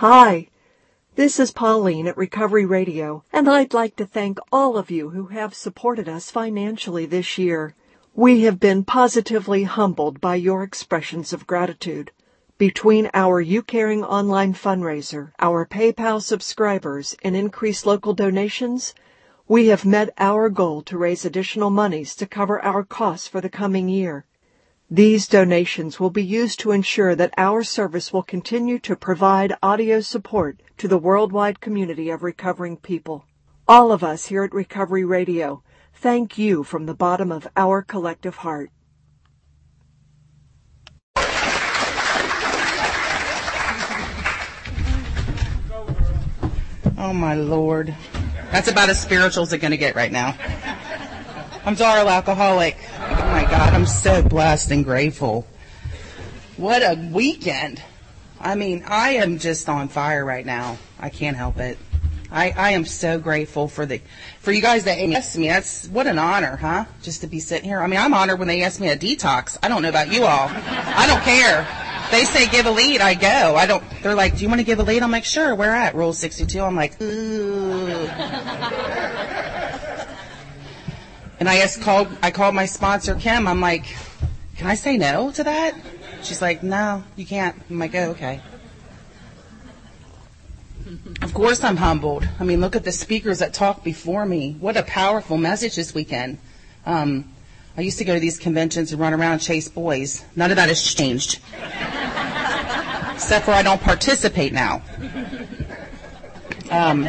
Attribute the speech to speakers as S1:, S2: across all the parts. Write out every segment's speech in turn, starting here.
S1: Hi, this is Pauline at Recovery Radio, and I'd like to thank all of you who have supported us financially this year. We have been positively humbled by your expressions of gratitude. Between our YouCaring online fundraiser, our PayPal subscribers, and increased local donations, we have met our goal to raise additional monies to cover our costs for the coming year. These donations will be used to ensure that our service will continue to provide audio support to the worldwide community of recovering people. All of us here at Recovery Radio thank you from the bottom of our collective heart.
S2: Oh my lord. That's about as spiritual as it's going to get right now. I'm Darla Alcoholic. My God, I'm so blessed and grateful. What a weekend. I mean, I am just on fire right now. I can't help it. I, I am so grateful for the for you guys that asked me. That's what an honor, huh? Just to be sitting here. I mean, I'm honored when they ask me a detox. I don't know about you all. I don't care. They say give a lead, I go. I don't. They're like, do you want to give a lead? I'm like, sure. Where at? Rule 62. I'm like, ooh. And I asked, called, I called my sponsor, Kim. I'm like, can I say no to that? She's like, no, you can't. I'm like, oh, okay. Of course I'm humbled. I mean, look at the speakers that talked before me. What a powerful message this weekend. Um, I used to go to these conventions and run around and chase boys. None of that has changed. Except for I don't participate now. Um,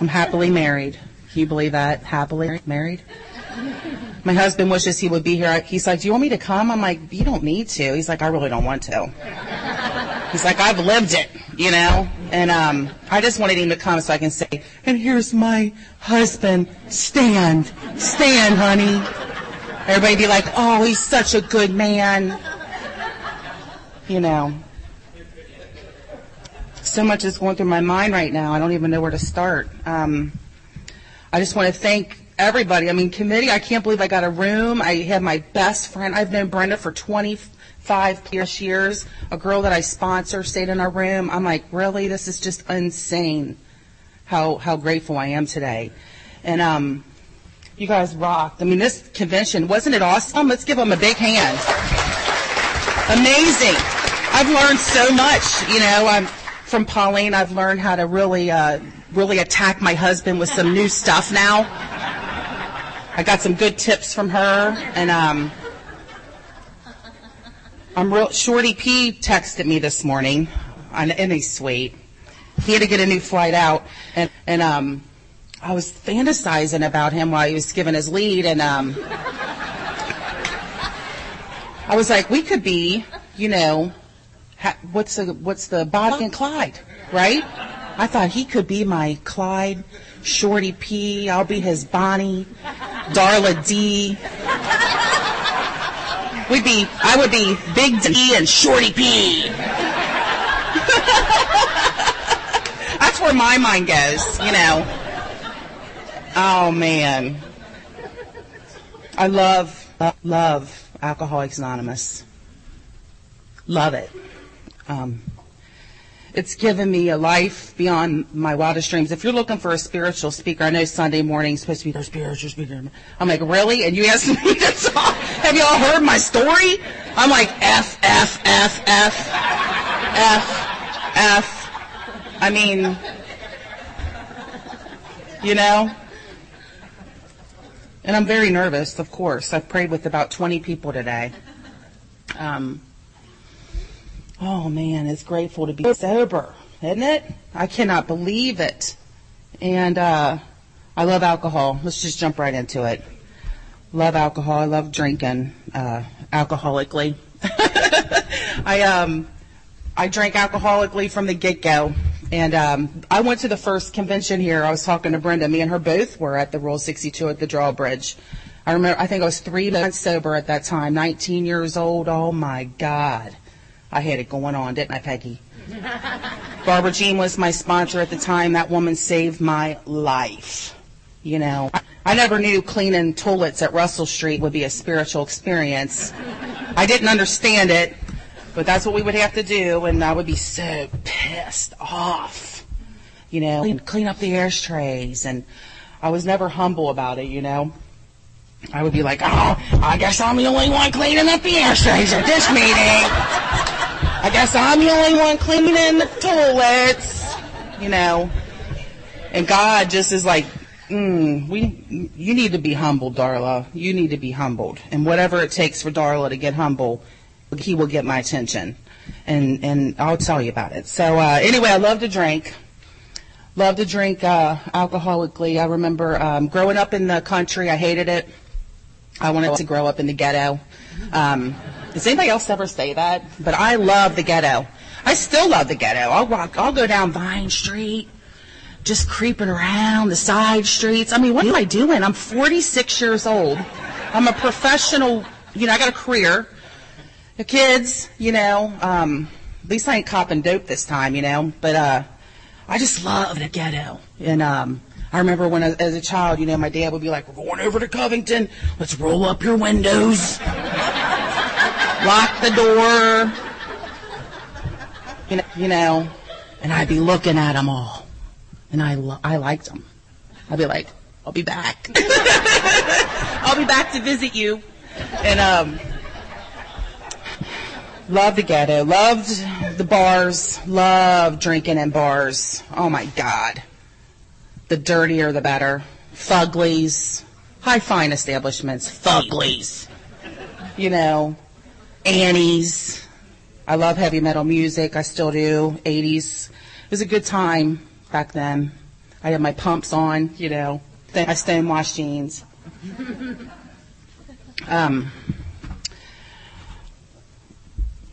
S2: I'm happily married. Can you believe that? Happily married? My husband wishes he would be here. He's like, Do you want me to come? I'm like, You don't need to. He's like, I really don't want to. He's like, I've lived it, you know? And um, I just wanted him to come so I can say, And here's my husband. Stand. Stand, honey. Everybody be like, Oh, he's such a good man. You know so much is going through my mind right now. I don't even know where to start. Um, I just want to thank everybody. I mean, committee, I can't believe I got a room. I have my best friend. I've known Brenda for 25 plus years. A girl that I sponsor stayed in our room. I'm like, really? This is just insane how, how grateful I am today. And, um, you guys rocked. I mean, this convention, wasn't it awesome? Let's give them a big hand. Amazing. I've learned so much, you know, I'm, from Pauline, I've learned how to really, uh, really attack my husband with some new stuff now. I got some good tips from her, and um, I'm real. Shorty P texted me this morning, and he's sweet. He had to get a new flight out, and and um, I was fantasizing about him while he was giving his lead, and um, I was like, we could be, you know, what's the what's the Bonnie and Clyde, right? I thought he could be my Clyde, Shorty P. I'll be his Bonnie, Darla D. We'd be I would be Big D and Shorty P. That's where my mind goes, you know. Oh man. I love love Alcoholics Anonymous. Love it. Um, it's given me a life beyond my wildest dreams. If you're looking for a spiritual speaker, I know Sunday morning is supposed to be their spiritual speaker. I'm like, really? And you asked me to talk? Have you all heard my story? I'm like, F, F, F, F, F, F. I mean, you know? And I'm very nervous, of course. I've prayed with about 20 people today. Um, Oh man, it's grateful to be sober, isn't it? I cannot believe it. And uh, I love alcohol. Let's just jump right into it. Love alcohol. I love drinking uh, alcoholically. I um I drank alcoholically from the get go. And um, I went to the first convention here. I was talking to Brenda. Me and her both were at the Rule 62 at the Drawbridge. I remember. I think I was three months sober at that time. 19 years old. Oh my God. I had it going on, didn't I, Peggy? Barbara Jean was my sponsor at the time. That woman saved my life. You know, I never knew cleaning toilets at Russell Street would be a spiritual experience. I didn't understand it, But that's what we would have to do, and I would be so pissed off. You know, and clean up the ashtrays, and I was never humble about it, you know. I would be like, oh, I guess I'm the only one cleaning up the ashtrays at this meeting. I guess I'm the only one cleaning the toilets, you know. And God just is like, mm, we, you need to be humbled, Darla. You need to be humbled. And whatever it takes for Darla to get humble, he will get my attention. And, and I'll tell you about it. So, uh, anyway, I love to drink. Love to drink, uh, alcoholically. I remember, um, growing up in the country, I hated it. I wanted to grow up in the ghetto. Um, does anybody else ever say that? But I love the ghetto. I still love the ghetto. I'll walk, I'll go down Vine Street, just creeping around the side streets. I mean, what am I doing? I'm 46 years old. I'm a professional, you know, I got a career. The kids, you know, um, at least I ain't copping dope this time, you know, but, uh, I just love the ghetto. And, um, I remember when, I, as a child, you know, my dad would be like, "We're going over to Covington. Let's roll up your windows, lock the door." You know, you know, and I'd be looking at them all, and I lo- I liked them. I'd be like, "I'll be back. I'll be back to visit you," and um. Loved the ghetto, loved the bars, loved drinking in bars. Oh my God the dirtier the better. Fuglies, high fine establishments, Fuglies. You know, Annie's. I love heavy metal music. I still do. 80s. It was a good time back then. I had my pumps on, you know. Then I stonewashed jeans. Um,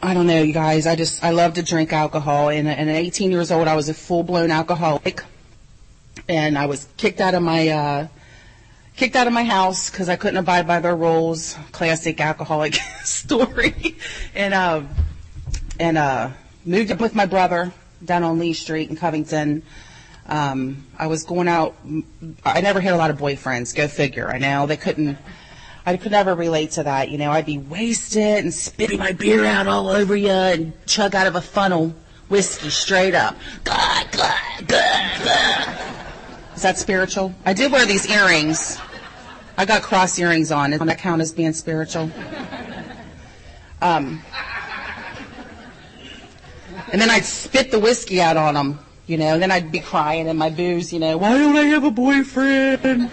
S2: I don't know, you guys. I just I love to drink alcohol. And, and at 18 years old, I was a full blown alcoholic and I was kicked out of my uh, kicked out of my house because I couldn't abide by their rules. Classic alcoholic story, and uh, and uh, moved up with my brother down on Lee Street in Covington. Um, I was going out. I never had a lot of boyfriends. Go figure. I know they couldn't. I could never relate to that. You know, I'd be wasted and spitting my beer out all over you and chug out of a funnel whiskey straight up. God, God, God, God. Is that spiritual? I did wear these earrings. I got cross earrings on. Does that count as being spiritual? Um, and then I'd spit the whiskey out on them, you know, and then I'd be crying in my booze, you know, why don't I have a boyfriend?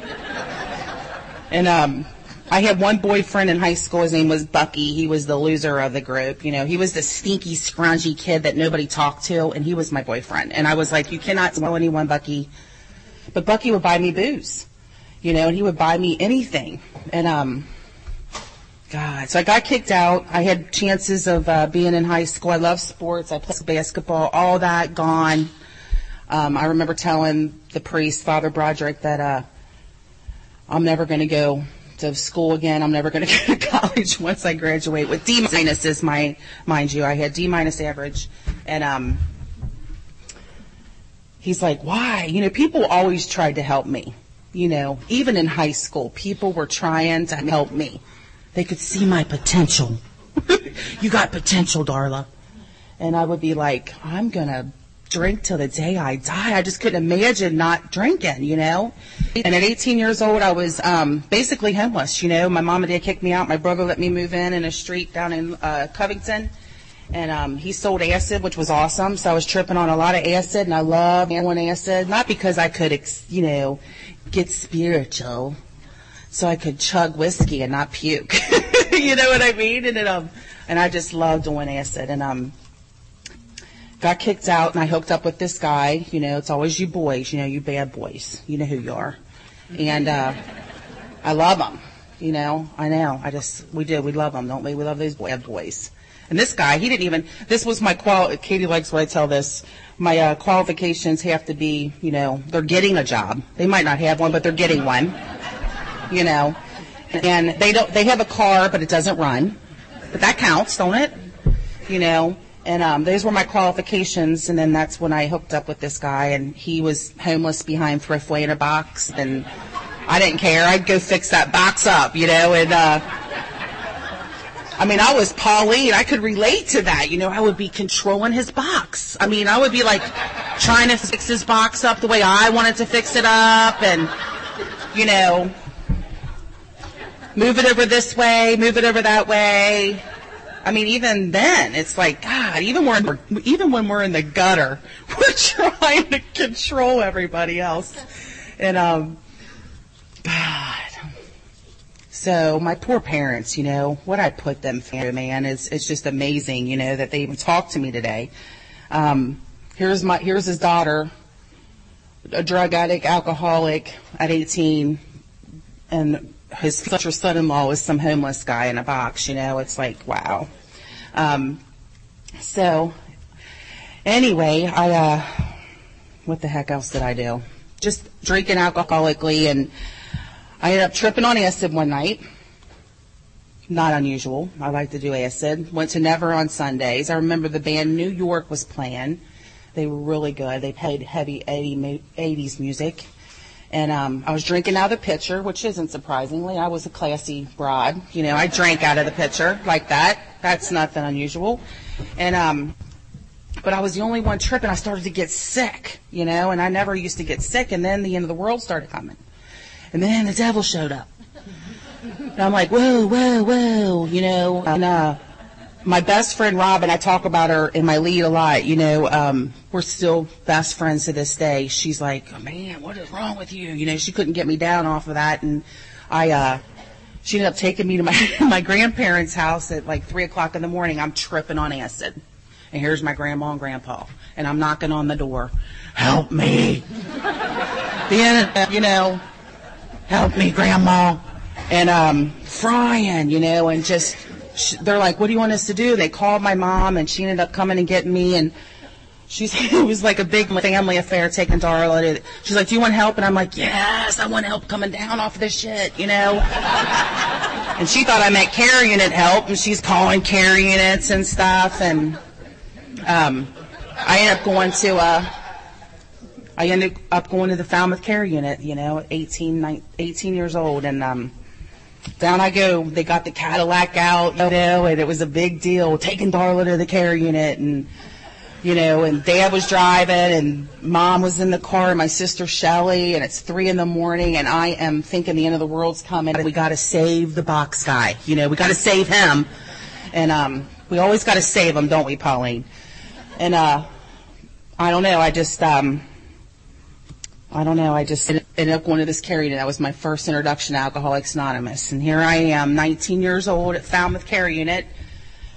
S2: And um, I had one boyfriend in high school. His name was Bucky. He was the loser of the group. You know, he was the stinky, scroungy kid that nobody talked to, and he was my boyfriend. And I was like, you cannot tell anyone, Bucky, but Bucky would buy me booze, you know, and he would buy me anything. And, um, God, so I got kicked out. I had chances of uh, being in high school. I love sports. I played basketball. All that gone. Um, I remember telling the priest, Father Broderick, that uh, I'm never going to go to school again. I'm never going to go to college once I graduate with D minuses. My mind you, I had D minus average, and um, he's like, why? You know, people always tried to help me. You know, even in high school, people were trying to help me. They could see my potential. you got potential, Darla. And I would be like, I'm going to drink till the day I die. I just couldn't imagine not drinking, you know? And at 18 years old, I was um, basically homeless, you know? My mom and dad kicked me out. My brother let me move in in a street down in uh, Covington and um, he sold acid, which was awesome. So I was tripping on a lot of acid, and I love on acid, not because I could, you know, get spiritual, so I could chug whiskey and not puke. you know what I mean? And then, um, and I just loved doing acid, and um, got kicked out, and I hooked up with this guy. You know, it's always you boys, you know, you bad boys, you know who you are, and uh, I love them. You know, I know. I just we do. We love them, don't we? We love these bad boys. And this guy, he didn't even, this was my qual, Katie likes when I tell this, my uh, qualifications have to be, you know, they're getting a job. They might not have one, but they're getting one, you know. And they don't, they have a car, but it doesn't run. But that counts, don't it? You know. And um, those were my qualifications, and then that's when I hooked up with this guy, and he was homeless behind Thriftway in a box, and I didn't care. I'd go fix that box up, you know, and uh, I mean, I was Pauline. I could relate to that. You know, I would be controlling his box. I mean, I would be like trying to fix his box up the way I wanted to fix it up and, you know, move it over this way, move it over that way. I mean, even then, it's like, God, even when we're, even when we're in the gutter, we're trying to control everybody else. And, um, God. So my poor parents, you know, what I put them through, man, is, it's just amazing, you know, that they even talked to me today. Um, here's my, here's his daughter, a drug addict, alcoholic at 18, and his future son-in-law is some homeless guy in a box. You know, it's like wow. Um, so anyway, I uh, what the heck else did I do? Just drinking alcoholically, and I ended up tripping on acid one night. Not unusual. I like to do acid. Went to Never on Sundays. I remember the band New York was playing. They were really good. They played heavy 80s music. And um, I was drinking out of the pitcher, which isn't surprisingly. I was a classy broad. You know, I drank out of the pitcher like that. That's nothing unusual. And um, but I was the only one tripping. I started to get sick, you know, and I never used to get sick. And then the end of the world started coming. And then the devil showed up. And I'm like, whoa, whoa, whoa, you know. And uh, my best friend Robin, I talk about her in my lead a lot. You know, um, we're still best friends to this day. She's like, oh, man, what is wrong with you? You know, she couldn't get me down off of that, and I, uh, she ended up taking me to my my grandparents' house at like three o'clock in the morning. I'm tripping on acid, and here's my grandma and grandpa, and I'm knocking on the door, help me. then, you know, help me, grandma, and um, frying, you know, and just they're like, what do you want us to do? They called my mom and she ended up coming and getting me and she's, it was like a big family affair taking Darla. She's like, do you want help? And I'm like, yes, I want help coming down off of this shit, you know? and she thought I meant Care Unit help and she's calling Care Unit and stuff. And, um, I ended up going to, uh, I ended up going to the Falmouth Care Unit, you know, at 18, 19, 18 years old, and um, down I go. They got the Cadillac out, you know, and it was a big deal taking Darla to the care unit and you know, and dad was driving and mom was in the car and my sister Shelly and it's three in the morning and I am thinking the end of the world's coming. We got to save the box guy. You know, we got to save him. And, um, we always got to save him, don't we, Pauline? And, uh, I don't know. I just, um, I don't know. I just ended up going to this care unit. That was my first introduction to Alcoholics Anonymous. And here I am, 19 years old at Falmouth Care Unit,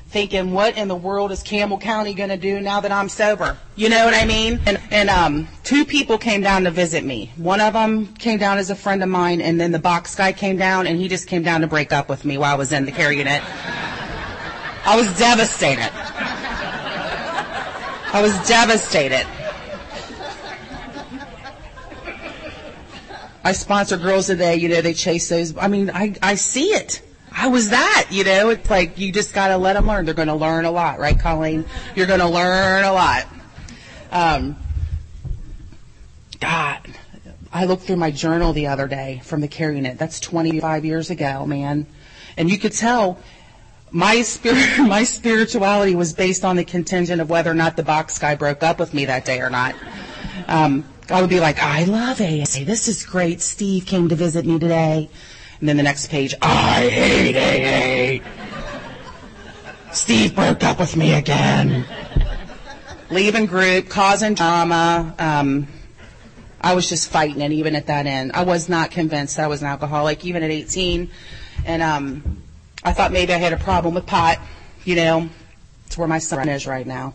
S2: thinking, what in the world is Campbell County going to do now that I'm sober? You know what I mean? And, and um, two people came down to visit me. One of them came down as a friend of mine, and then the box guy came down, and he just came down to break up with me while I was in the care unit. I was devastated. I was devastated. I sponsor Girls Today. You know, they chase those. I mean, I, I see it. I was that, you know, it's like you just got to let them learn. They're going to learn a lot, right, Colleen? You're going to learn a lot. Um, God, I looked through my journal the other day from the care unit. That's 25 years ago, man. And you could tell my spirit, my spirituality was based on the contingent of whether or not the box guy broke up with me that day or not. Um, I would be like, I love AA. This is great. Steve came to visit me today. And then the next page, I hate AA. Steve broke up with me again. Leaving group, causing drama. Um, I was just fighting it even at that end. I was not convinced I was an alcoholic, even at 18. And um, I thought maybe I had a problem with pot. You know, it's where my son is right now.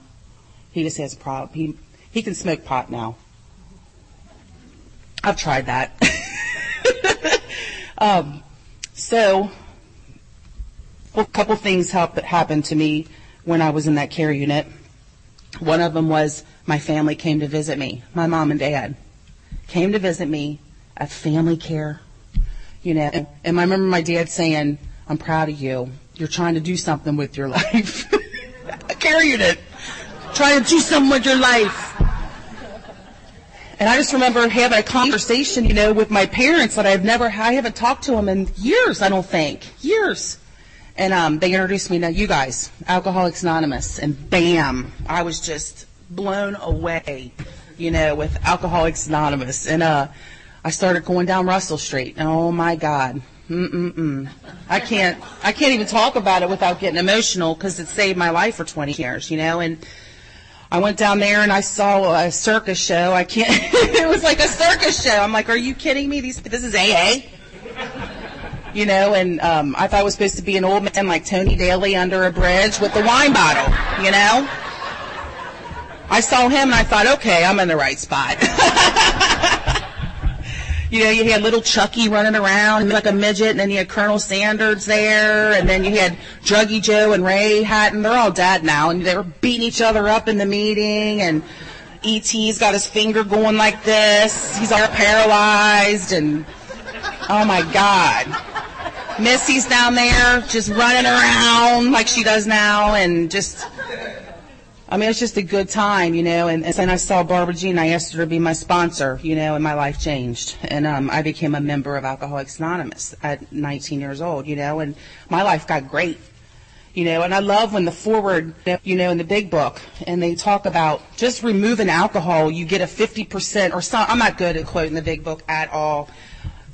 S2: He just has a problem. He, he can smoke pot now. I've tried that. um, so, a couple things happened to me when I was in that care unit. One of them was my family came to visit me. My mom and dad came to visit me at family care. You know, and, and I remember my dad saying, "I'm proud of you. You're trying to do something with your life." care unit, trying to do something with your life. And I just remember having a conversation, you know, with my parents that I've never, I haven't talked to them in years, I don't think. Years. And um, they introduced me to you guys, Alcoholics Anonymous, and bam, I was just blown away, you know, with Alcoholics Anonymous. And uh, I started going down Russell Street. Oh my God, mm-mm-mm. I can't, I can't even talk about it without getting emotional because it saved my life for 20 years, you know. And I went down there and I saw a circus show. I can't, it was like a circus show. I'm like, are you kidding me? These, this is AA? you know, and um, I thought it was supposed to be an old man like Tony Daly under a bridge with the wine bottle, you know. I saw him and I thought, okay, I'm in the right spot. you know, you had little Chucky running around like a midget, and then you had Colonel Sanders there, and then you had Druggy Joe and Ray Hatton. They're all dead now, and they were beating each other up in the meeting, and E.T.'s got his finger going like this. He's all paralyzed, and oh my God. Missy's down there just running around like she does now and just, I mean, it's just a good time, you know. And, and then I saw Barbara Jean. I asked her to be my sponsor, you know, and my life changed. And um, I became a member of Alcoholics Anonymous at 19 years old, you know, and my life got great. You know, and I love when the forward, you know, in the big book, and they talk about just removing alcohol, you get a 50% or some, I'm not good at quoting the big book at all,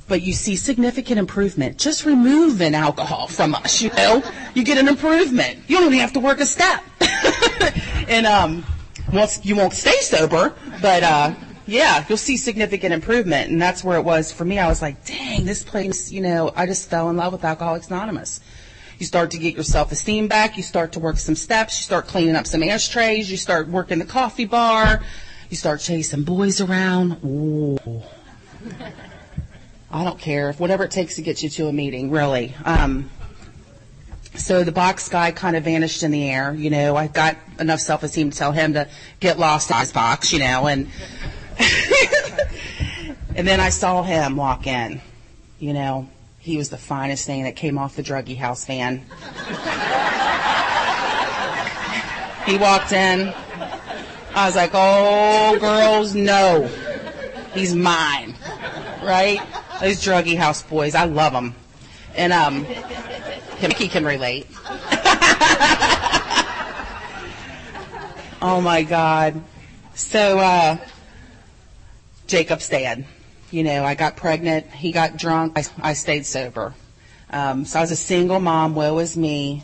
S2: but you see significant improvement. Just removing alcohol from us, you know, you get an improvement. You don't even have to work a step. and um, once you won't stay sober, but uh, yeah, you'll see significant improvement. And that's where it was for me. I was like, dang, this place, you know, I just fell in love with Alcoholics Anonymous. You start to get your self-esteem back. You start to work some steps. You start cleaning up some ashtrays. You start working the coffee bar. You start chasing boys around. Ooh. I don't care, if whatever it takes to get you to a meeting, really. Um, so the box guy kind of vanished in the air. You know, I got enough self-esteem to tell him to get lost in his box, you know, and and then I saw him walk in. You know, he was the finest thing that came off the druggy house van. he walked in. I was like, oh, girls, no. He's mine. Right? Those druggy house boys, I love them. And um, Mickey can relate. oh my God. So uh, Jacob's dad. You know, I got pregnant. He got drunk. I, I stayed sober. Um, so I was a single mom. Woe is me.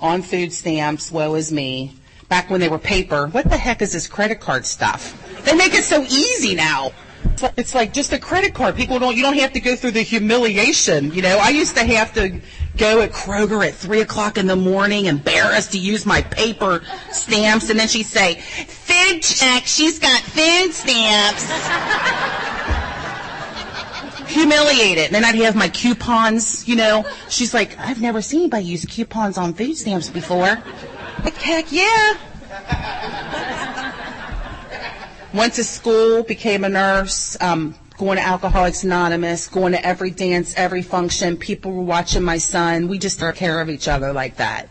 S2: On food stamps. Woe is me. Back when they were paper. What the heck is this credit card stuff? They make it so easy now. It's like just a credit card. People don't, you don't have to go through the humiliation. You know, I used to have to go at Kroger at three o'clock in the morning, embarrassed to use my paper stamps, and then she'd say, food check, she's got food stamps. Humiliated. And then I'd have my coupons, you know. She's like, I've never seen anybody use coupons on food stamps before. Heck yeah. Went to school, became a nurse, um, going to Alcoholics Anonymous, going to every dance, every function. People were watching my son. We just took care of each other like that.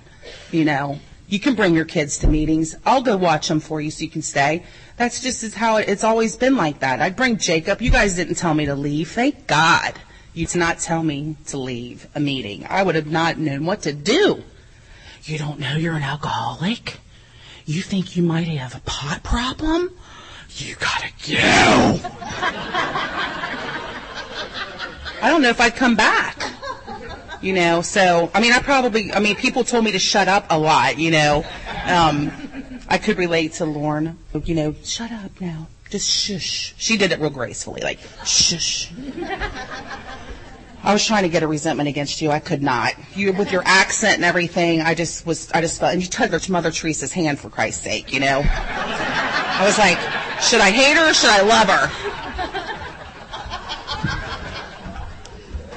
S2: You know, you can bring your kids to meetings. I'll go watch them for you so you can stay. That's just how it, it's always been like that. I'd bring Jacob. You guys didn't tell me to leave. Thank God you did not tell me to leave a meeting. I would have not known what to do. You don't know you're an alcoholic? You think you might have a pot problem? You gotta go. I don't know if I'd come back. You know, so I mean, I probably, I mean, people told me to shut up a lot. You know, um, I could relate to Lorne. You know, shut up now. Just shush. She did it real gracefully, like shush. I was trying to get a resentment against you. I could not. You, with your accent and everything, I just was, I just felt, and you tugged Mother Teresa's hand for Christ's sake, you know? I was like, should I hate her or should I love her?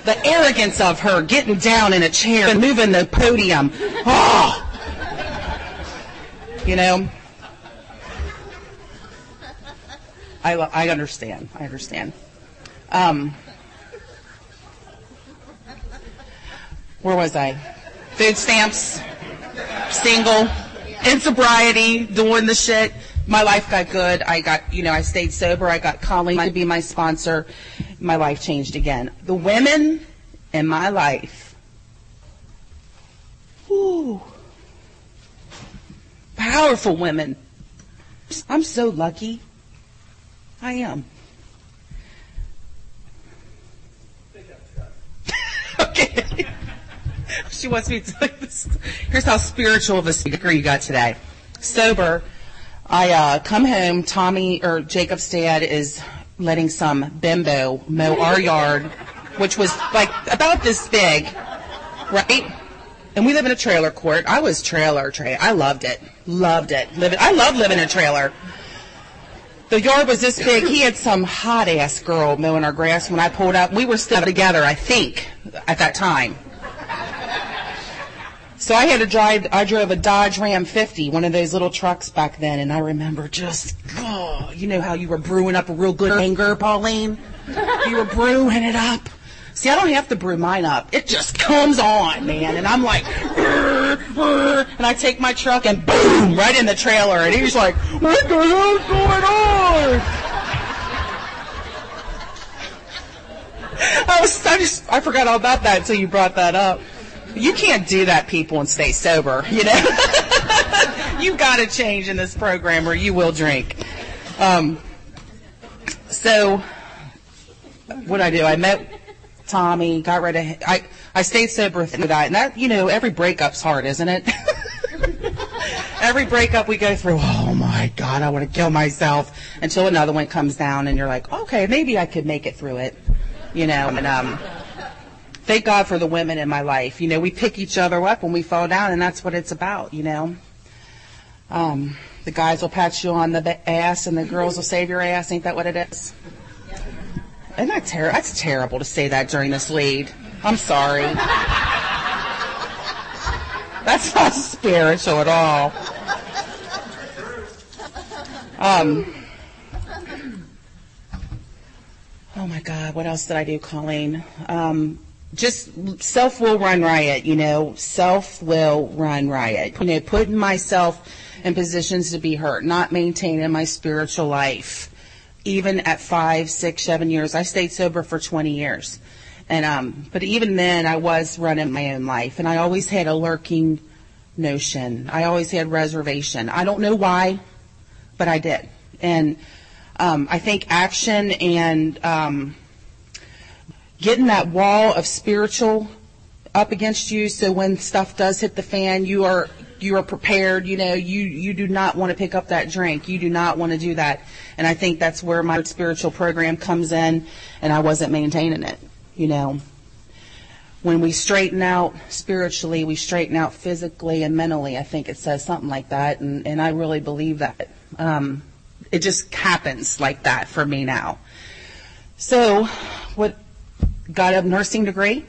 S2: The arrogance of her getting down in a chair and moving the podium. Oh! You know? I, I understand. I understand. Um, where was I? Food stamps, single, in sobriety, doing the shit my life got good. I got, you know, I stayed sober. I got Colleen to be my sponsor. My life changed again. The women in my life Whew. Powerful women. I'm so lucky. I am. okay. she wants me to tell you this. Here's how spiritual of a speaker you got today. Sober. I uh, come home. Tommy or Jacob's dad is letting some bimbo mow our yard, which was like about this big, right? And we live in a trailer court. I was trailer tra I loved it. Loved it. Living I love living in a trailer. The yard was this big. He had some hot ass girl mowing our grass when I pulled up. We were still together, I think, at that time. So I had to drive, I drove a Dodge Ram 50, one of those little trucks back then, and I remember just, oh, you know how you were brewing up a real good anger, Pauline? You were brewing it up. See, I don't have to brew mine up. It just comes on, man. And I'm like, and I take my truck and boom, right in the trailer. And he's like, what the hell's going on? I was, I just, I forgot all about that until you brought that up. You can't do that, people, and stay sober, you know? You've got to change in this program or you will drink. Um, so, what I do, I met Tommy, got rid of, I, I stayed sober through that. And that, you know, every breakup's hard, isn't it? every breakup we go through, oh my God, I want to kill myself until another one comes down and you're like, okay, maybe I could make it through it, you know, and, um, thank God for the women in my life. You know, we pick each other up when we fall down, and that's what it's about, you know. Um, the guys will pat you on the ass, and the girls will save your ass. Ain't that what it is? Terrible? That's terrible to say that during this lead. I'm sorry. That's not spiritual at all. Um, oh my God, what else did I do, Colleen? Um, just self will run riot, you know, self will run riot. You know, putting myself in positions to be hurt, not maintaining my spiritual life. Even at five, six, seven years, I stayed sober for 20 years. And, um, but even then I was running my own life and I always had a lurking notion. I always had reservation. I don't know why, but I did. And, um, I think action and, um, getting that wall of spiritual up against you so when stuff does hit the fan you are you are prepared. You know you you do not want to pick up that drink. You do not want to do that. And i think that's where my spiritual program comes in and i wasn't maintaining it you know. When we straighten out spiritually we straighten out physically and mentally i think it says something like that and and i really believe that. Um it just happens like that for me now. So what got a nursing degree.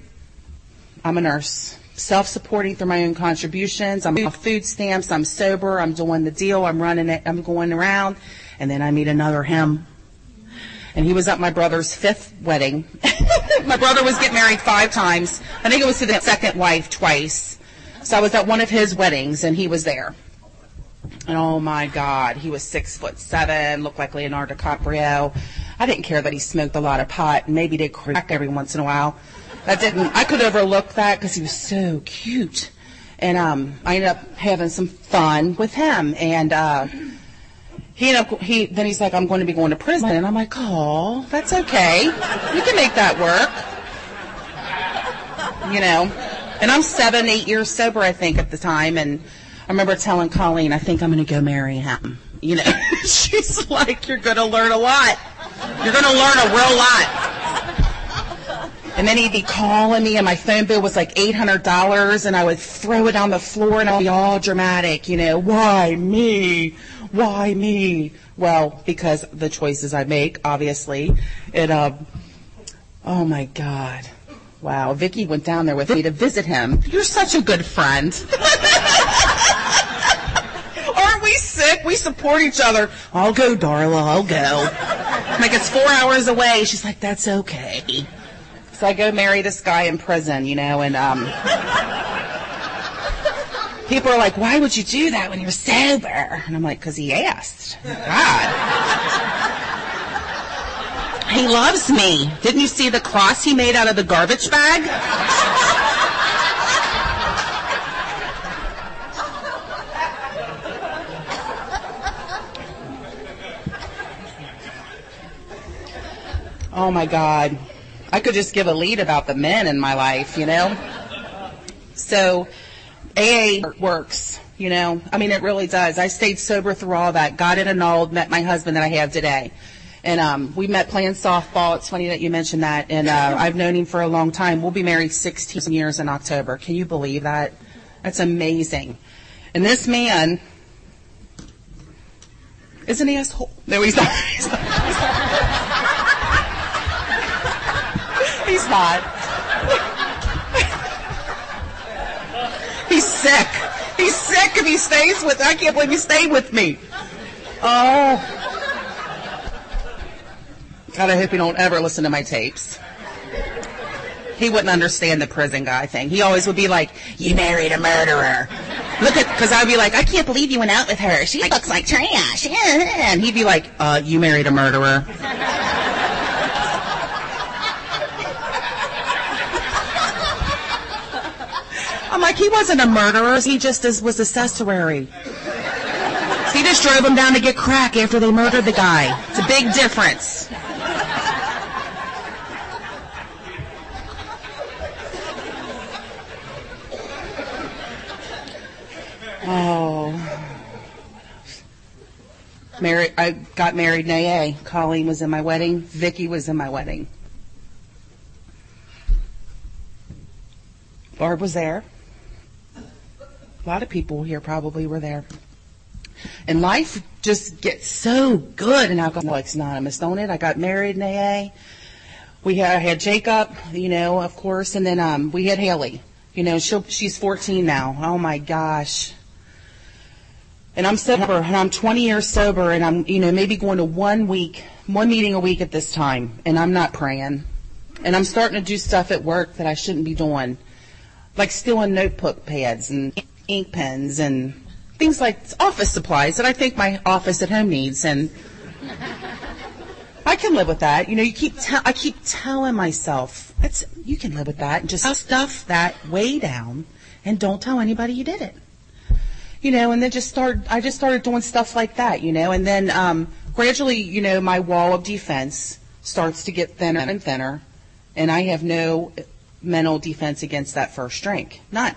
S2: I'm a nurse. Self-supporting through my own contributions. I'm on food stamps. I'm sober. I'm doing the deal. I'm running it. I'm going around. And then I meet another him. And he was at my brother's fifth wedding. my brother was getting married five times. I think it was to the second wife twice. So I was at one of his weddings and he was there. And oh my God, he was six foot seven, looked like Leonardo DiCaprio. I didn't care that he smoked a lot of pot maybe did crack every once in a while. That didn't, I could overlook that because he was so cute. And, um, I ended up having some fun with him. And, uh, he ended up, he, then he's like, I'm going to be going to prison. And I'm like, oh, that's okay. You can make that work. You know, and I'm seven, eight years sober, I think, at the time. And I remember telling Colleen, I think I'm going to go marry him. You know, she's like, you're going to learn a lot. You're going to learn a real lot. And then he'd be calling me, and my phone bill was like $800, and I would throw it on the floor, and I'd be all dramatic, you know, why me? Why me? Well, because the choices I make, obviously. It, uh, oh my God. Wow, Vicky went down there with me to visit him. You're such a good friend. Sick? We support each other. I'll go, Darla. I'll go. I'm like, it's four hours away. She's like, that's okay. So I go marry this guy in prison, you know, and um, people are like, why would you do that when you're sober? And I'm like, because he asked. God. He loves me. Didn't you see the cross he made out of the garbage bag? Oh my God. I could just give a lead about the men in my life, you know? So AA works, you know? I mean, it really does. I stayed sober through all that, got it annulled, met my husband that I have today. And um, we met playing softball. It's funny that you mentioned that. And uh, I've known him for a long time. We'll be married 16 years in October. Can you believe that? That's amazing. And this man, isn't he asshole? No, he's not. He's not. He's not. He's sick. He's sick if he stays with. I can't believe he stayed with me. Oh. God, I hope you don't ever listen to my tapes. He wouldn't understand the prison guy thing. He always would be like, "You married a murderer." Look at, because I'd be like, "I can't believe you went out with her. She looks like trash." And he'd be like, "Uh, you married a murderer." I'm like, he wasn't a murderer. He just was a accessory. He just drove him down to get crack after they murdered the guy. It's a big difference. Oh. Married, I got married in AA. Colleen was in my wedding. Vicki was in my wedding. Barb was there. A lot of people here probably were there. And life just gets so good in Alcoholics Anonymous, don't it? I got married in AA. We had, had Jacob, you know, of course, and then um, we had Haley. You know, she's 14 now. Oh my gosh. And I'm sober, and I'm 20 years sober, and I'm, you know, maybe going to one week, one meeting a week at this time, and I'm not praying. And I'm starting to do stuff at work that I shouldn't be doing, like stealing notebook pads and ink pens and things like office supplies that I think my office at home needs. And I can live with that. You know, you keep te- I keep telling myself, it's, you can live with that. And just stuff that way down and don't tell anybody you did it. You know, and then just start, I just started doing stuff like that, you know, and then, um, gradually, you know, my wall of defense starts to get thinner and thinner. And I have no mental defense against that first drink. None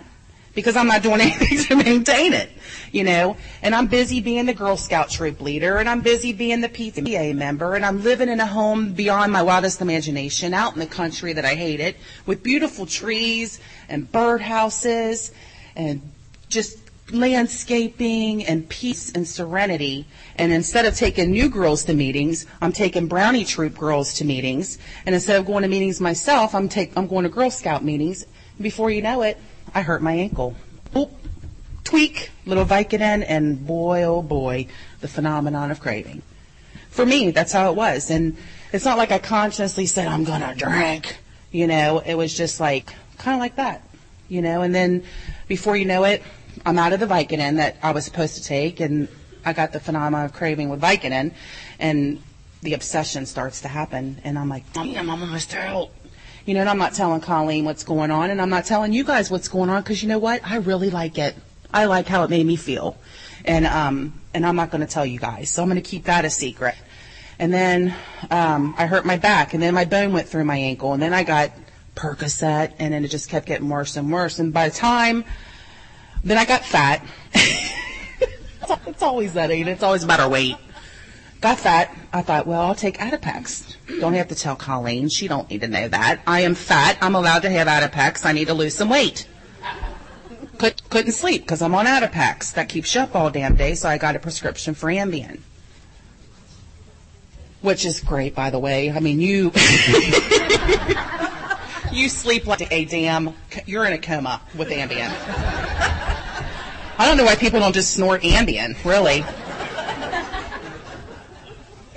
S2: because I'm not doing anything to maintain it, you know. And I'm busy being the Girl Scout troop leader, and I'm busy being the PTA member, and I'm living in a home beyond my wildest imagination, out in the country that I hated, with beautiful trees and birdhouses, and just landscaping and peace and serenity. And instead of taking new girls to meetings, I'm taking Brownie Troop girls to meetings. And instead of going to meetings myself, I'm take I'm going to Girl Scout meetings. Before you know it, I hurt my ankle. Oop, tweak, little Vicodin, and boy, oh boy, the phenomenon of craving. For me, that's how it was. And it's not like I consciously said, I'm going to drink. You know, it was just like, kind of like that. You know, and then before you know it, I'm out of the Vicodin that I was supposed to take, and I got the phenomenon of craving with Vicodin, and the obsession starts to happen. And I'm like, damn, I'm almost out. You know, and I'm not telling Colleen what's going on, and I'm not telling you guys what's going on because you know what? I really like it. I like how it made me feel, and um, and I'm not going to tell you guys, so I'm going to keep that a secret. And then um, I hurt my back, and then my bone went through my ankle, and then I got Percocet, and then it just kept getting worse and worse. And by the time, then I got fat. it's always that, ain't it? It's always about our weight. Got fat. I thought, well, I'll take Adipex. Don't have to tell Colleen. She don't need to know that. I am fat. I'm allowed to have Adipex. I need to lose some weight. Could, couldn't sleep because I'm on Adipex. That keeps you up all damn day, so I got a prescription for Ambien. Which is great, by the way. I mean, you... you sleep like a damn... You're in a coma with Ambien. I don't know why people don't just snort Ambien, really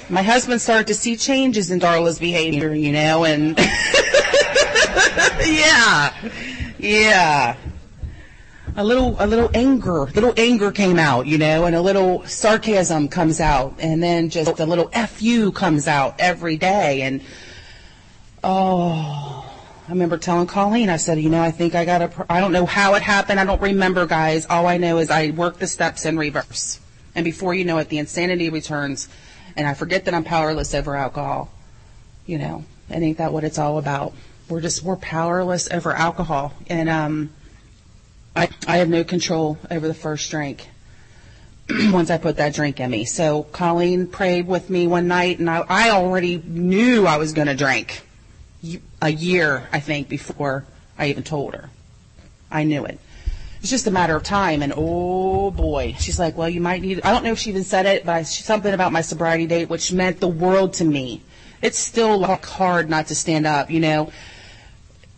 S2: my husband started to see changes in Darla's behavior, you know, and yeah, yeah. A little, a little anger, little anger came out, you know, and a little sarcasm comes out, and then just a little fu comes out every day, and oh, I remember telling Colleen, I said, you know, I think I got a, I don't know how it happened, I don't remember, guys. All I know is I worked the steps in reverse, and before you know it, the insanity returns and I forget that I'm powerless over alcohol, you know. And ain't that what it's all about? We're just we're powerless over alcohol, and um, I I have no control over the first drink. once I put that drink in me. So Colleen prayed with me one night, and I, I already knew I was going to drink a year, I think, before I even told her. I knew it. It's just a matter of time, and oh boy, she's like, well, you might need. I don't know if she even said it, but I, something about my sobriety date, which meant the world to me. It's still like hard not to stand up, you know.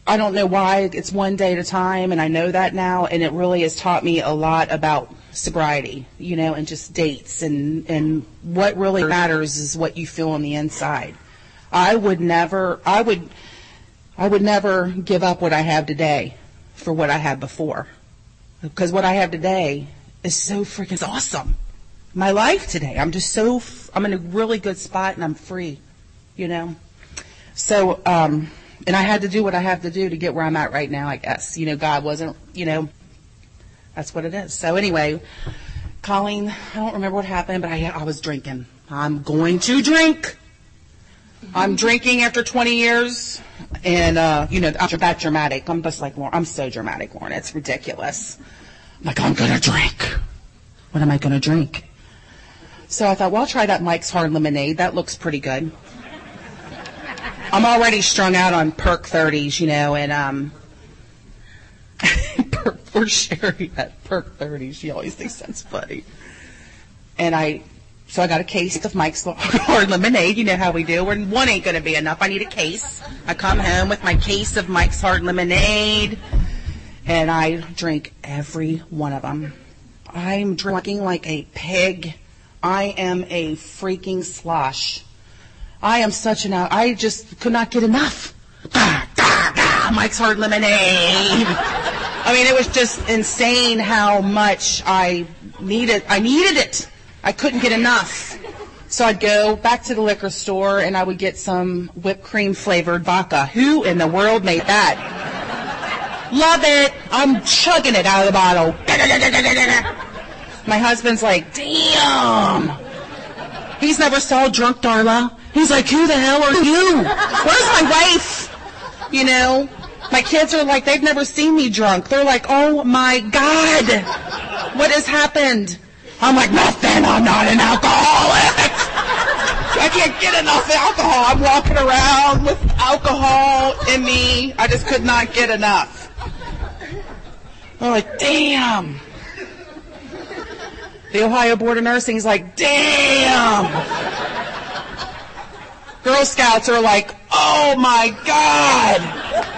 S2: I don't know why it's one day at a time, and I know that now, and it really has taught me a lot about sobriety, you know, and just dates and and what really matters is what you feel on the inside. I would never I would I would never give up what I have today for what I had before. Because what I have today is so freaking awesome. My life today, I'm just so I'm in a really good spot and I'm free, you know. So um and I had to do what I have to do to get where I'm at right now, I guess. You know, God wasn't, you know, that's what it is. So anyway, Colleen, I don't remember what happened, but I, I was drinking. I'm going to drink. I'm drinking after 20 years, and uh, you know, after that dramatic, I'm just like, I'm so dramatic, Lauren. It's ridiculous. I'm like, I'm gonna drink. What am I gonna drink? So I thought, well, I'll try that Mike's Hard Lemonade. That looks pretty good. I'm already strung out on perk 30s, you know, and um, for Sherry at Perk 30. She always thinks that's funny. And I, so I got a case of Mike's Hard Lemonade. You know how we do. One ain't going to be enough. I need a case. I come home with my case of Mike's Hard Lemonade, and I drink every one of them. I'm drinking like a pig. I am a freaking slosh. I am such an, I just could not get enough. Mike's Hard Lemonade. I mean, it was just insane how much I needed. I needed it. I couldn't get enough. So I'd go back to the liquor store and I would get some whipped cream flavored vodka. Who in the world made that? Love it. I'm chugging it out of the bottle. My husband's like, damn. He's never saw drunk Darla. He's like, who the hell are you? Where's my wife? You know? My kids are like, they've never seen me drunk. They're like, oh my God, what has happened? I'm like, nothing, I'm not an alcoholic. I can't get enough alcohol. I'm walking around with alcohol in me. I just could not get enough. I'm like, damn. The Ohio Board of Nursing is like, damn. Girl Scouts are like, oh my God.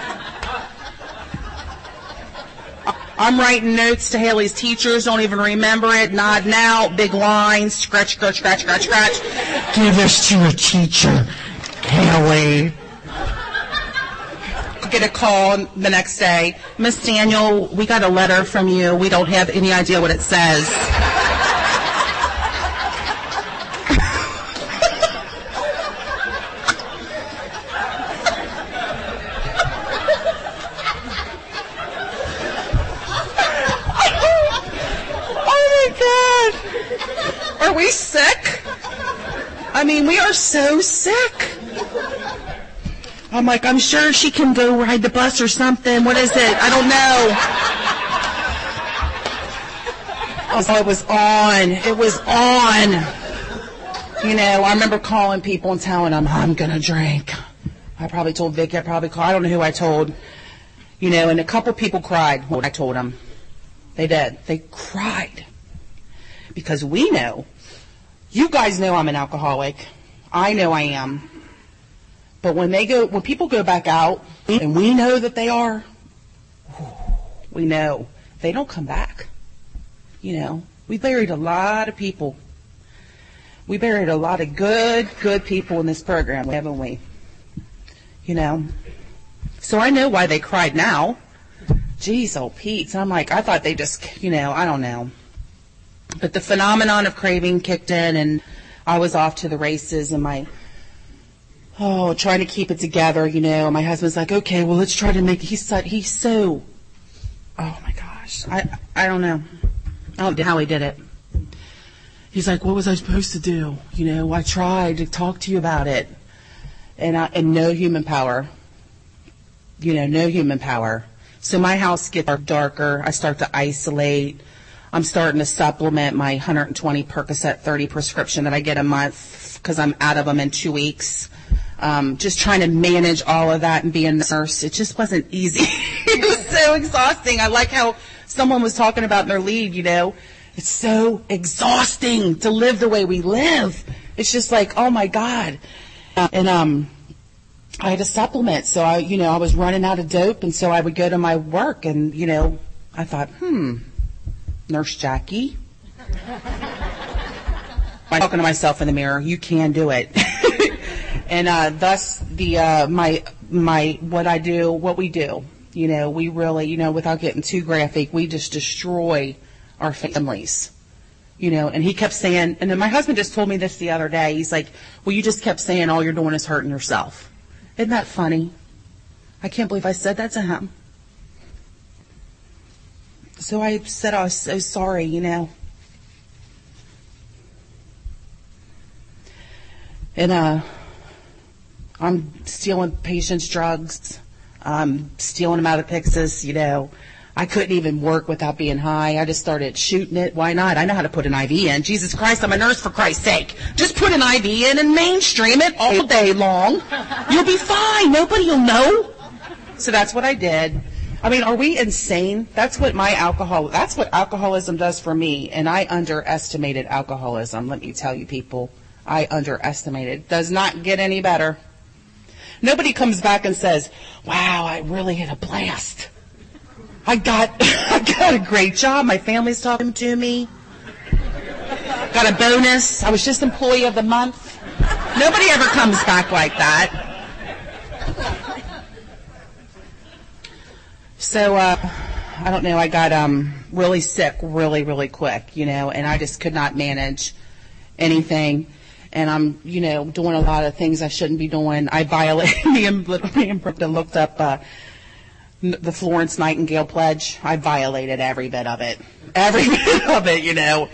S2: I'm writing notes to Haley's teachers, don't even remember it, nod now, big lines, scratch, scratch, scratch, scratch, scratch.
S3: Give this to your teacher, Haley.
S2: Get a call the next day. Miss Daniel, we got a letter from you. We don't have any idea what it says. Are we sick? I mean, we are so sick. I'm like, I'm sure she can go ride the bus or something. What is it? I don't know. Oh, it was on. It was on. You know, I remember calling people and telling them, I'm going to drink. I probably told Vicky, I probably called, I don't know who I told. You know, and a couple people cried when I told them. They did. They cried. Because we know you guys know I'm an alcoholic. I know I am. But when they go, when people go back out, and we know that they are, we know they don't come back. You know, we buried a lot of people. We buried a lot of good, good people in this program, haven't we? You know, so I know why they cried now. Jeez, old Pete. So I'm like, I thought they just, you know, I don't know. But the phenomenon of craving kicked in, and I was off to the races, and my oh, trying to keep it together, you know. My husband's like, okay, well, let's try to make. He's so, he's so. Oh my gosh, I I don't know. I don't know how he did it. He's like, what was I supposed to do? You know, I tried to talk to you about it, and I, and no human power. You know, no human power. So my house gets darker. I start to isolate. I'm starting to supplement my 120 Percocet 30 prescription that I get a month because I'm out of them in two weeks. Um, just trying to manage all of that and be a nurse. It just wasn't easy. it was so exhausting. I like how someone was talking about in their lead, you know, it's so exhausting to live the way we live. It's just like, oh my God. And, um, I had to supplement. So I, you know, I was running out of dope. And so I would go to my work and, you know, I thought, hmm, Nurse Jackie. I'm talking to myself in the mirror. You can do it. and, uh, thus the, uh, my, my, what I do, what we do, you know, we really, you know, without getting too graphic, we just destroy our families you know, and he kept saying, and then my husband just told me this the other day. He's like, well, you just kept saying all you're doing is hurting yourself. Isn't that funny? I can't believe I said that to him. So I said I was so sorry, you know. And uh, I'm stealing patients' drugs. I'm stealing them out of Pyxis, you know. I couldn't even work without being high. I just started shooting it. Why not? I know how to put an IV in. Jesus Christ, I'm a nurse for Christ's sake. Just put an IV in and mainstream it all day long. You'll be fine. Nobody will know. So that's what I did. I mean, are we insane? That's what my alcohol, that's what alcoholism does for me. And I underestimated alcoholism. Let me tell you people, I underestimated. Does not get any better. Nobody comes back and says, wow, I really had a blast. I got, I got a great job. My family's talking to me. Got a bonus. I was just employee of the month. Nobody ever comes back like that. So, uh, I don't know. I got um, really sick really, really quick, you know, and I just could not manage anything. And I'm, you know, doing a lot of things I shouldn't be doing. I violated me and looked up uh, the Florence Nightingale pledge. I violated every bit of it, every bit of it, you know.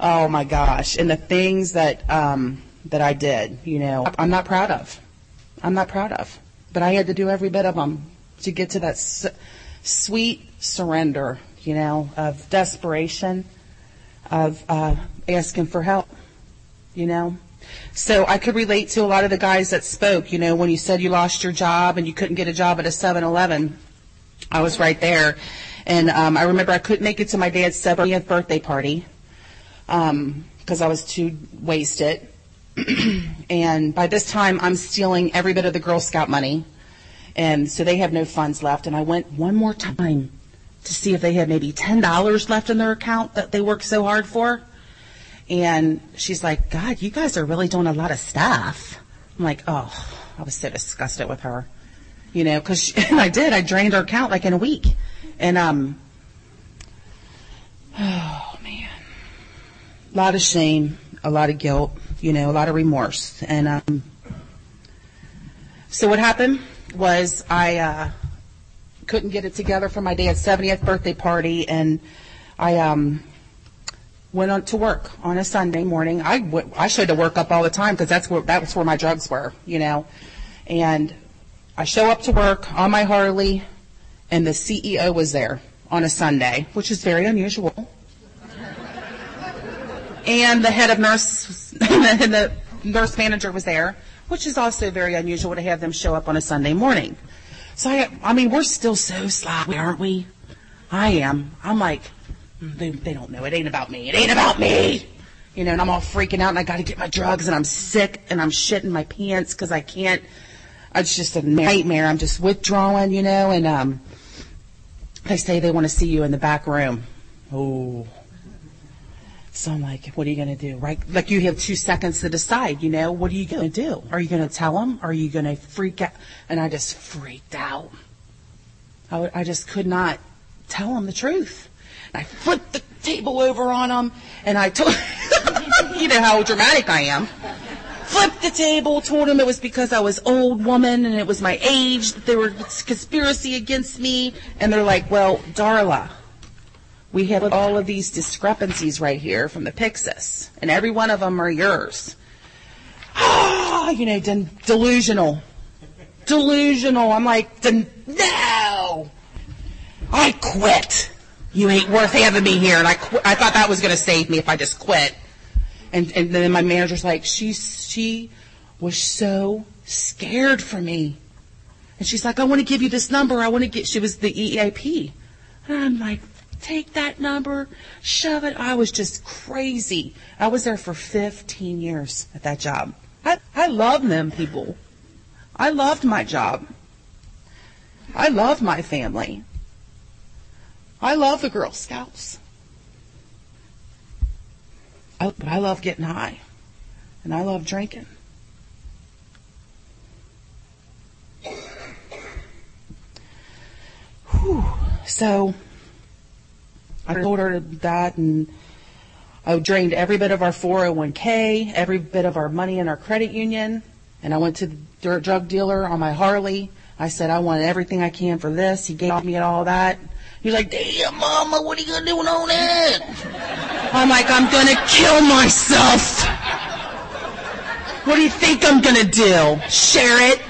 S2: Oh my gosh! And the things that um, that I did, you know, I'm not proud of. I'm not proud of. But I had to do every bit of them to get to that su- sweet surrender, you know, of desperation, of uh, asking for help, you know. So I could relate to a lot of the guys that spoke, you know, when you said you lost your job and you couldn't get a job at a 7-Eleven. I was right there. And um, I remember I couldn't make it to my dad's 70th birthday party because um, I was too wasted. and by this time, I'm stealing every bit of the Girl Scout money. And so they have no funds left. And I went one more time to see if they had maybe $10 left in their account that they worked so hard for. And she's like, God, you guys are really doing a lot of stuff. I'm like, oh, I was so disgusted with her you know, because I did. I drained her account like in a week, and um, oh man, a lot of shame, a lot of guilt, you know, a lot of remorse, and um, so what happened was I uh, couldn't get it together for my dad's 70th birthday party, and I um went on to work on a Sunday morning. I, w- I showed to work up all the time because that's where that was where my drugs were, you know. And I show up to work on my Harley, and the CEO was there on a Sunday, which is very unusual. and the head of nurse, and the nurse manager was there, which is also very unusual to have them show up on a Sunday morning. So I, I mean, we're still so sloppy, aren't we? I am. I'm like, mm, they, they don't know. It ain't about me. It ain't about me. You know, and I'm all freaking out and I got to get my drugs and I'm sick and I'm shitting my pants because I can't it's just a nightmare. I'm just withdrawing, you know, and um, they say they want to see you in the back room. Oh. So I'm like, what are you going to do? Right? Like you have two seconds to decide, you know, what are you going to do? Are you going to tell them? Are you going to freak out? And I just freaked out. I, I just could not tell them the truth. And I flipped the table over on them and I told, you know how dramatic I am flipped the table, told him it was because I was old woman and it was my age, that there was conspiracy against me. And they're like, well, Darla, we have all of these discrepancies right here from the Pyxis, and every one of them are yours. oh, you know, de- delusional. Delusional. I'm like, de- no. I quit. You ain't worth having me here. And I, qu- I thought that was going to save me if I just quit. And, and then my manager's like, she, she was so scared for me. And she's like, I want to give you this number. I want to get, she was the EAP. And I'm like, take that number, shove it. I was just crazy. I was there for 15 years at that job. I, I love them people. I loved my job. I love my family. I love the Girl Scouts. I, but I love getting high. And I love drinking. Whew. So I told her that and I drained every bit of our 401k, every bit of our money in our credit union, and I went to the drug dealer on my Harley. I said, I want everything I can for this. He gave me all that. He's like, damn, mama, what are you gonna do with all that? I'm like, I'm gonna kill myself. What do you think I'm gonna do? Share it?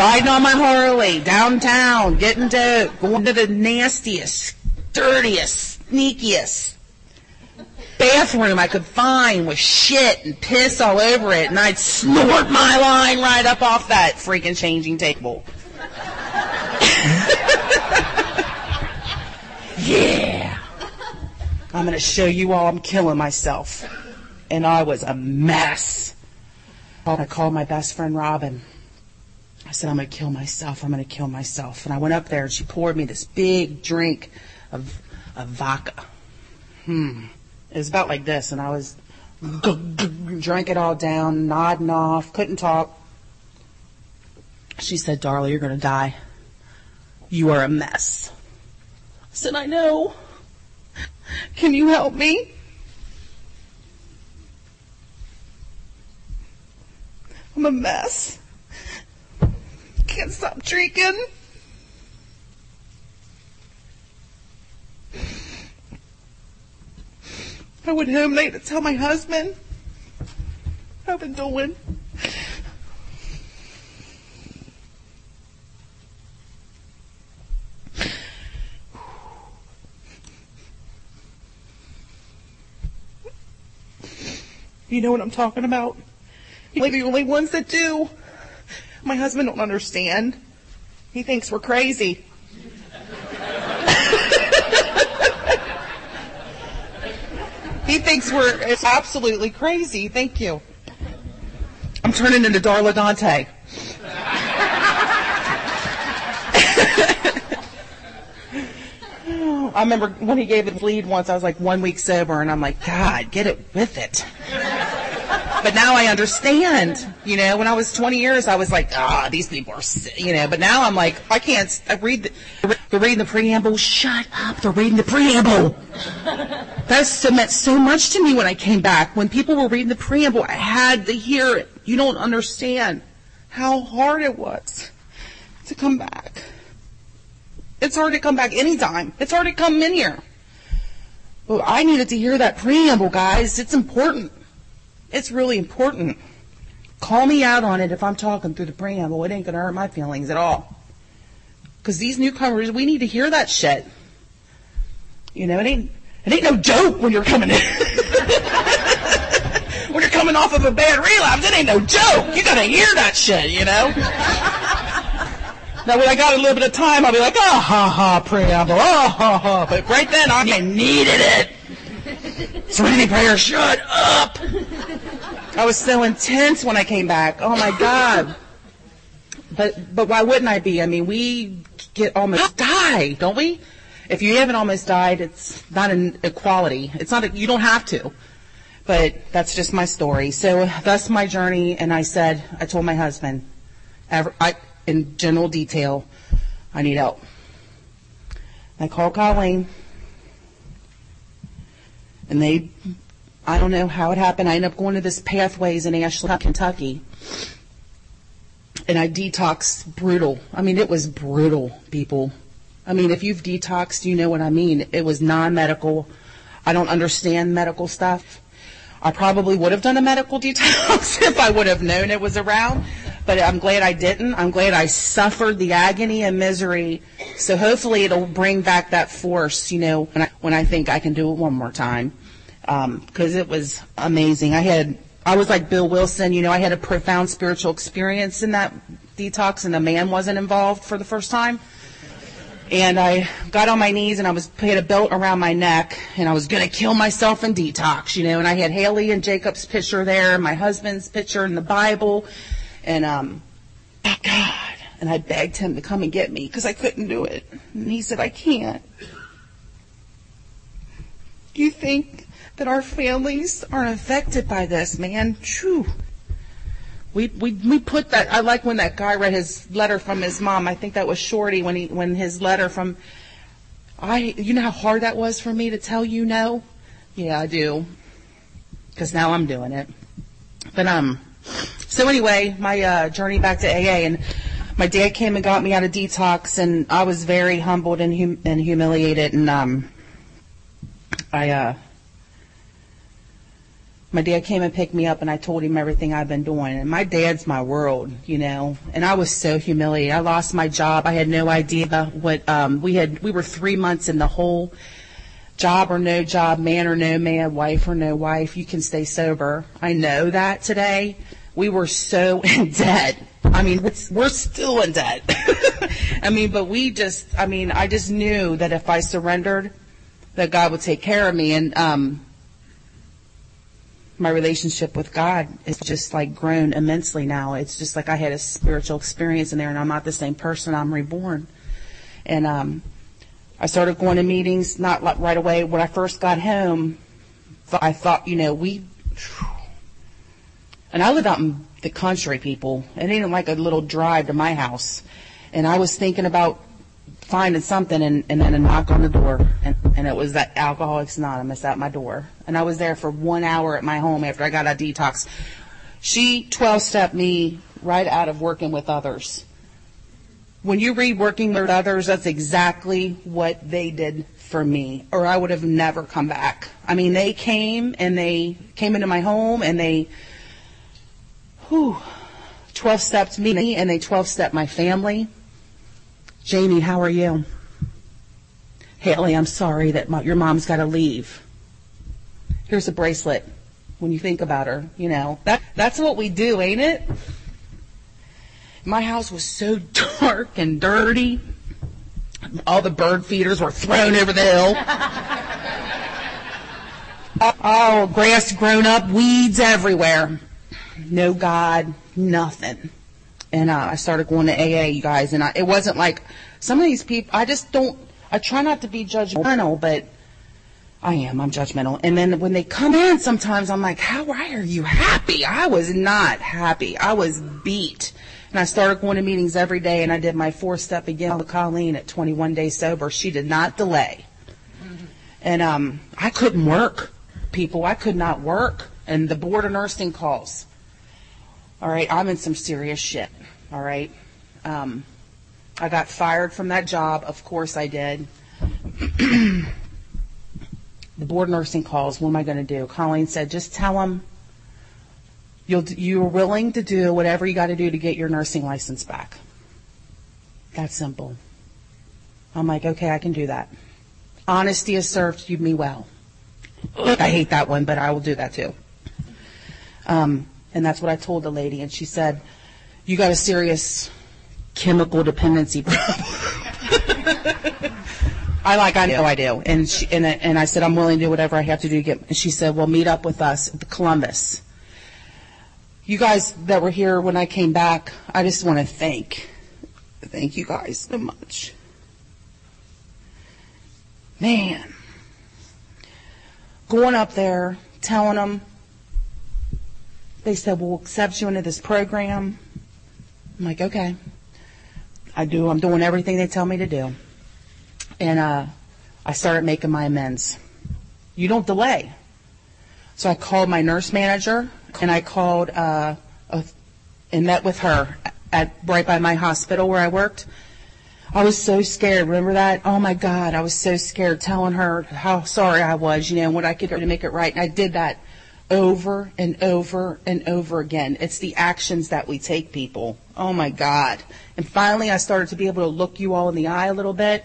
S2: Riding on my Harley downtown, getting to going to the nastiest, dirtiest, sneakiest bathroom I could find with shit and piss all over it, and I'd snort my line right up off that freaking changing table. yeah. I'm going to show you all I'm killing myself. And I was a mess. I called my best friend Robin. I said, I'm going to kill myself. I'm going to kill myself. And I went up there and she poured me this big drink of, of vodka. Hmm. It was about like this. And I was, drank it all down, nodding off, couldn't talk. She said, Darla, you're going to die. You are a mess. I said, I know. Can you help me? I'm a mess can't stop drinking. I went home late to tell my husband what I've been doing. You know what I'm talking about? You're the only ones that do. My husband don't understand. He thinks we're crazy. he thinks we're it's absolutely crazy. Thank you. I'm turning into Darla Dante. I remember when he gave the lead once, I was like one week sober, and I'm like, God, get it with it. But now I understand. You know, when I was 20 years, I was like, ah, these people are, you know. But now I'm like, I can't. I read. The, they're reading the preamble. Shut up! They're reading the preamble. That meant so much to me when I came back. When people were reading the preamble, I had to hear it. You don't understand how hard it was to come back. It's hard to come back anytime. It's hard to come in here. Well, I needed to hear that preamble, guys. It's important. It's really important. Call me out on it if I'm talking through the preamble. It ain't going to hurt my feelings at all. Because these newcomers, we need to hear that shit. You know, it ain't, it ain't no joke when you're coming in. when you're coming off of a bad relapse, it ain't no joke. You got to hear that shit, you know? Now, when I got a little bit of time, I'll be like, ah, ha, ha, preamble, ah, ha, ha. But right then, I needed it. Serenity prayer, shut up. I was so intense when I came back. Oh my God. But, but why wouldn't I be? I mean, we get almost die, don't we? If you haven't almost died, it's not an equality. It's not, a, you don't have to. But that's just my story. So that's my journey. And I said, I told my husband, I, in general detail, I need help. I called Colleen and they, I don't know how it happened. I ended up going to this Pathways in Ashland, Kentucky. And I detoxed brutal. I mean, it was brutal, people. I mean, if you've detoxed, you know what I mean. It was non-medical. I don't understand medical stuff. I probably would have done a medical detox if I would have known it was around, but I'm glad I didn't. I'm glad I suffered the agony and misery. So hopefully it'll bring back that force, you know, when I, when I think I can do it one more time. Um, cause it was amazing. I had, I was like Bill Wilson, you know, I had a profound spiritual experience in that detox and the man wasn't involved for the first time. And I got on my knees and I was had a belt around my neck and I was gonna kill myself in detox, you know. And I had Haley and Jacob's picture there, my husband's picture in the Bible, and um, God. And I begged him to come and get me because I couldn't do it. And he said, I can't. Do you think that our families aren't affected by this, man? True. We, we we put that. I like when that guy read his letter from his mom. I think that was Shorty when he when his letter from. I you know how hard that was for me to tell you no. Yeah, I do. Because now I'm doing it. But um, so anyway, my uh, journey back to AA and my dad came and got me out of detox, and I was very humbled and hum- and humiliated, and um, I uh my dad came and picked me up and I told him everything I've been doing. And my dad's my world, you know. And I was so humiliated. I lost my job. I had no idea what um we had we were 3 months in the whole job or no job, man or no man, wife or no wife, you can stay sober. I know that today. We were so in debt. I mean, we're still in debt. I mean, but we just I mean, I just knew that if I surrendered that God would take care of me and um my relationship with God is just like grown immensely now. It's just like I had a spiritual experience in there and I'm not the same person. I'm reborn. And, um, I started going to meetings, not like right away. When I first got home, I thought, you know, we, and I live out in the country, people. It ain't like a little drive to my house. And I was thinking about finding something and, and then a knock on the door and, and it was that Alcoholics Anonymous at my door. And I was there for one hour at my home after I got of detox. She 12 stepped me right out of working with others. When you read working with others, that's exactly what they did for me, or I would have never come back. I mean, they came and they came into my home and they, whew, 12 stepped me and they 12 stepped my family. Jamie, how are you? Haley, I'm sorry that my, your mom's got to leave. Here's a bracelet. When you think about her, you know that that's what we do, ain't it? My house was so dark and dirty. All the bird feeders were thrown over the hill. oh, grass grown up, weeds everywhere. No God, nothing and uh, I started going to AA, you guys, and I, it wasn't like some of these people. I just don't. I try not to be judgmental, but I am. I'm judgmental. And then when they come in, sometimes I'm like, "How? Why are you happy?" I was not happy. I was beat. And I started going to meetings every day, and I did my four step again with Colleen at 21 days sober. She did not delay, and um, I couldn't work. People, I could not work, and the board of nursing calls. All right, I'm in some serious shit. All right. Um, I got fired from that job. Of course I did. the board nursing calls. What am I going to do? Colleen said, just tell them you'll, you're willing to do whatever you got to do to get your nursing license back. That's simple. I'm like, okay, I can do that. Honesty has served you me well. I hate that one, but I will do that too. Um, and that's what I told the lady. And she said, You got a serious chemical dependency problem. I like, I know I do. And she, and, and I said, I'm willing to do whatever I have to do to get, and she said, well, meet up with us at Columbus. You guys that were here when I came back, I just want to thank, thank you guys so much. Man. Going up there, telling them, they said, we'll accept you into this program. I'm like, okay. I do. I'm doing everything they tell me to do. And uh, I started making my amends. You don't delay. So I called my nurse manager and I called uh, a, and met with her at right by my hospital where I worked. I was so scared. Remember that? Oh my God, I was so scared telling her how sorry I was, you know, what I could do to make it right. And I did that over and over and over again. It's the actions that we take, people. Oh my God. And finally, I started to be able to look you all in the eye a little bit.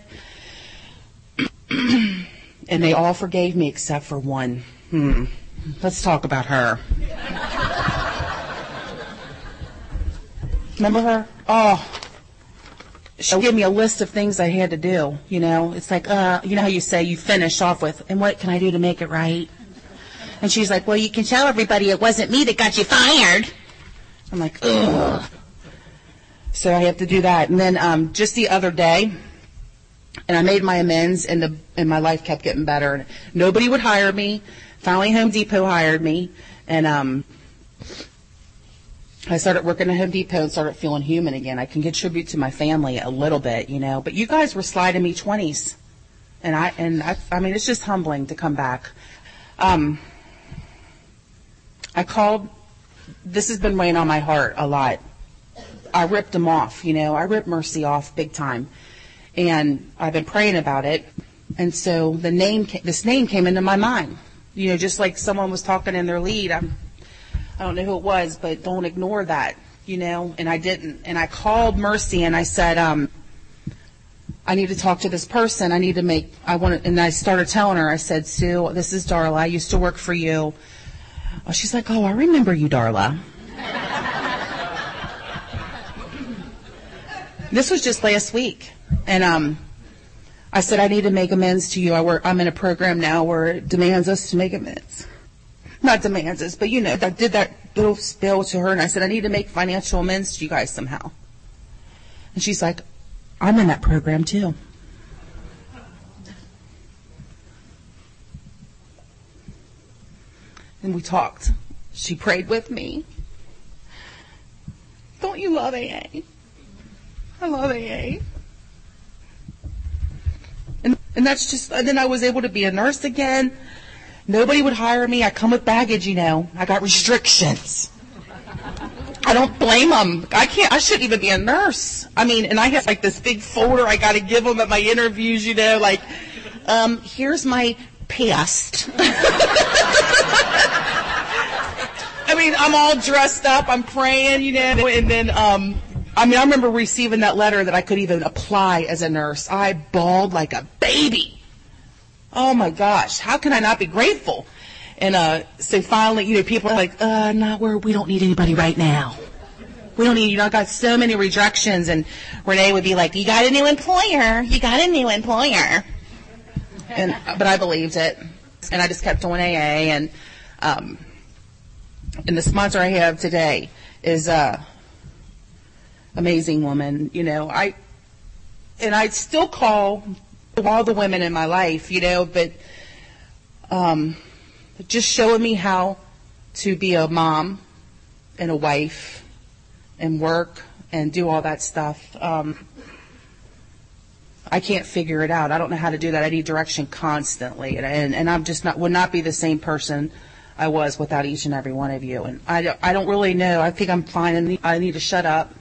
S2: and they all forgave me except for one. Hmm. Let's talk about her. Remember her? Oh, she gave me a list of things I had to do. You know, it's like, uh, you know how you say you finish off with, and what can I do to make it right? And she's like, well, you can tell everybody it wasn't me that got you fired. I'm like, ugh. So I have to do that. And then um, just the other day, and I made my amends, and the and my life kept getting better. And Nobody would hire me. Finally, Home Depot hired me, and um, I started working at Home Depot and started feeling human again. I can contribute to my family a little bit, you know. But you guys were sliding me twenties, and I and I, I mean it's just humbling to come back. Um, I called. This has been weighing on my heart a lot. I ripped them off, you know. I ripped Mercy off big time, and I've been praying about it. And so the name, this name came into my mind, you know, just like someone was talking in their lead. I'm I don't know who it was, but don't ignore that, you know. And I didn't. And I called Mercy and I said, um, I need to talk to this person. I need to make. I want. And I started telling her. I said, Sue, this is Darla. I used to work for you. Oh, she's like, Oh, I remember you, Darla. this was just last week, and um, I said I need to make amends to you. I work. I'm in a program now where it demands us to make amends not demands us, but you know, I did that little spill to her and I said, I need to make financial amends to you guys somehow. And she's like, I'm in that program too. And we talked. She prayed with me. Don't you love AA? I love AA. And, and that's just, and then I was able to be a nurse again. Nobody would hire me. I come with baggage, you know. I got restrictions. I don't blame them. I can't. I shouldn't even be a nurse. I mean, and I have like this big folder I got to give them at my interviews. You know, like, um, here's my past. I mean, I'm all dressed up. I'm praying, you know, and then, um, I mean, I remember receiving that letter that I could even apply as a nurse. I bawled like a baby. Oh my gosh, how can I not be grateful? And uh, so finally, you know, people are like, uh, not where we don't need anybody right now. We don't need, you know, I got so many rejections. And Renee would be like, you got a new employer. You got a new employer. And, but I believed it. And I just kept doing AA. And, um, and the sponsor I have today is a amazing woman. You know, I, and I still call all the women in my life, you know, but um, just showing me how to be a mom and a wife and work and do all that stuff. Um, I can't figure it out. I don't know how to do that. I need direction constantly, and, and, and I'm just not would not be the same person I was without each and every one of you. And I, I don't really know. I think I'm fine, and I need to shut up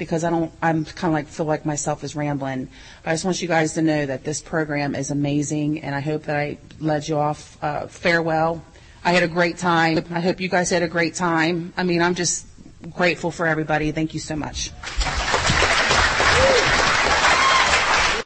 S2: because I don't, I'm kind of like, feel like myself is rambling. But I just want you guys to know that this program is amazing and I hope that I led you off, uh, farewell. I had a great time. I hope you guys had a great time. I mean, I'm just grateful for everybody. Thank you so much.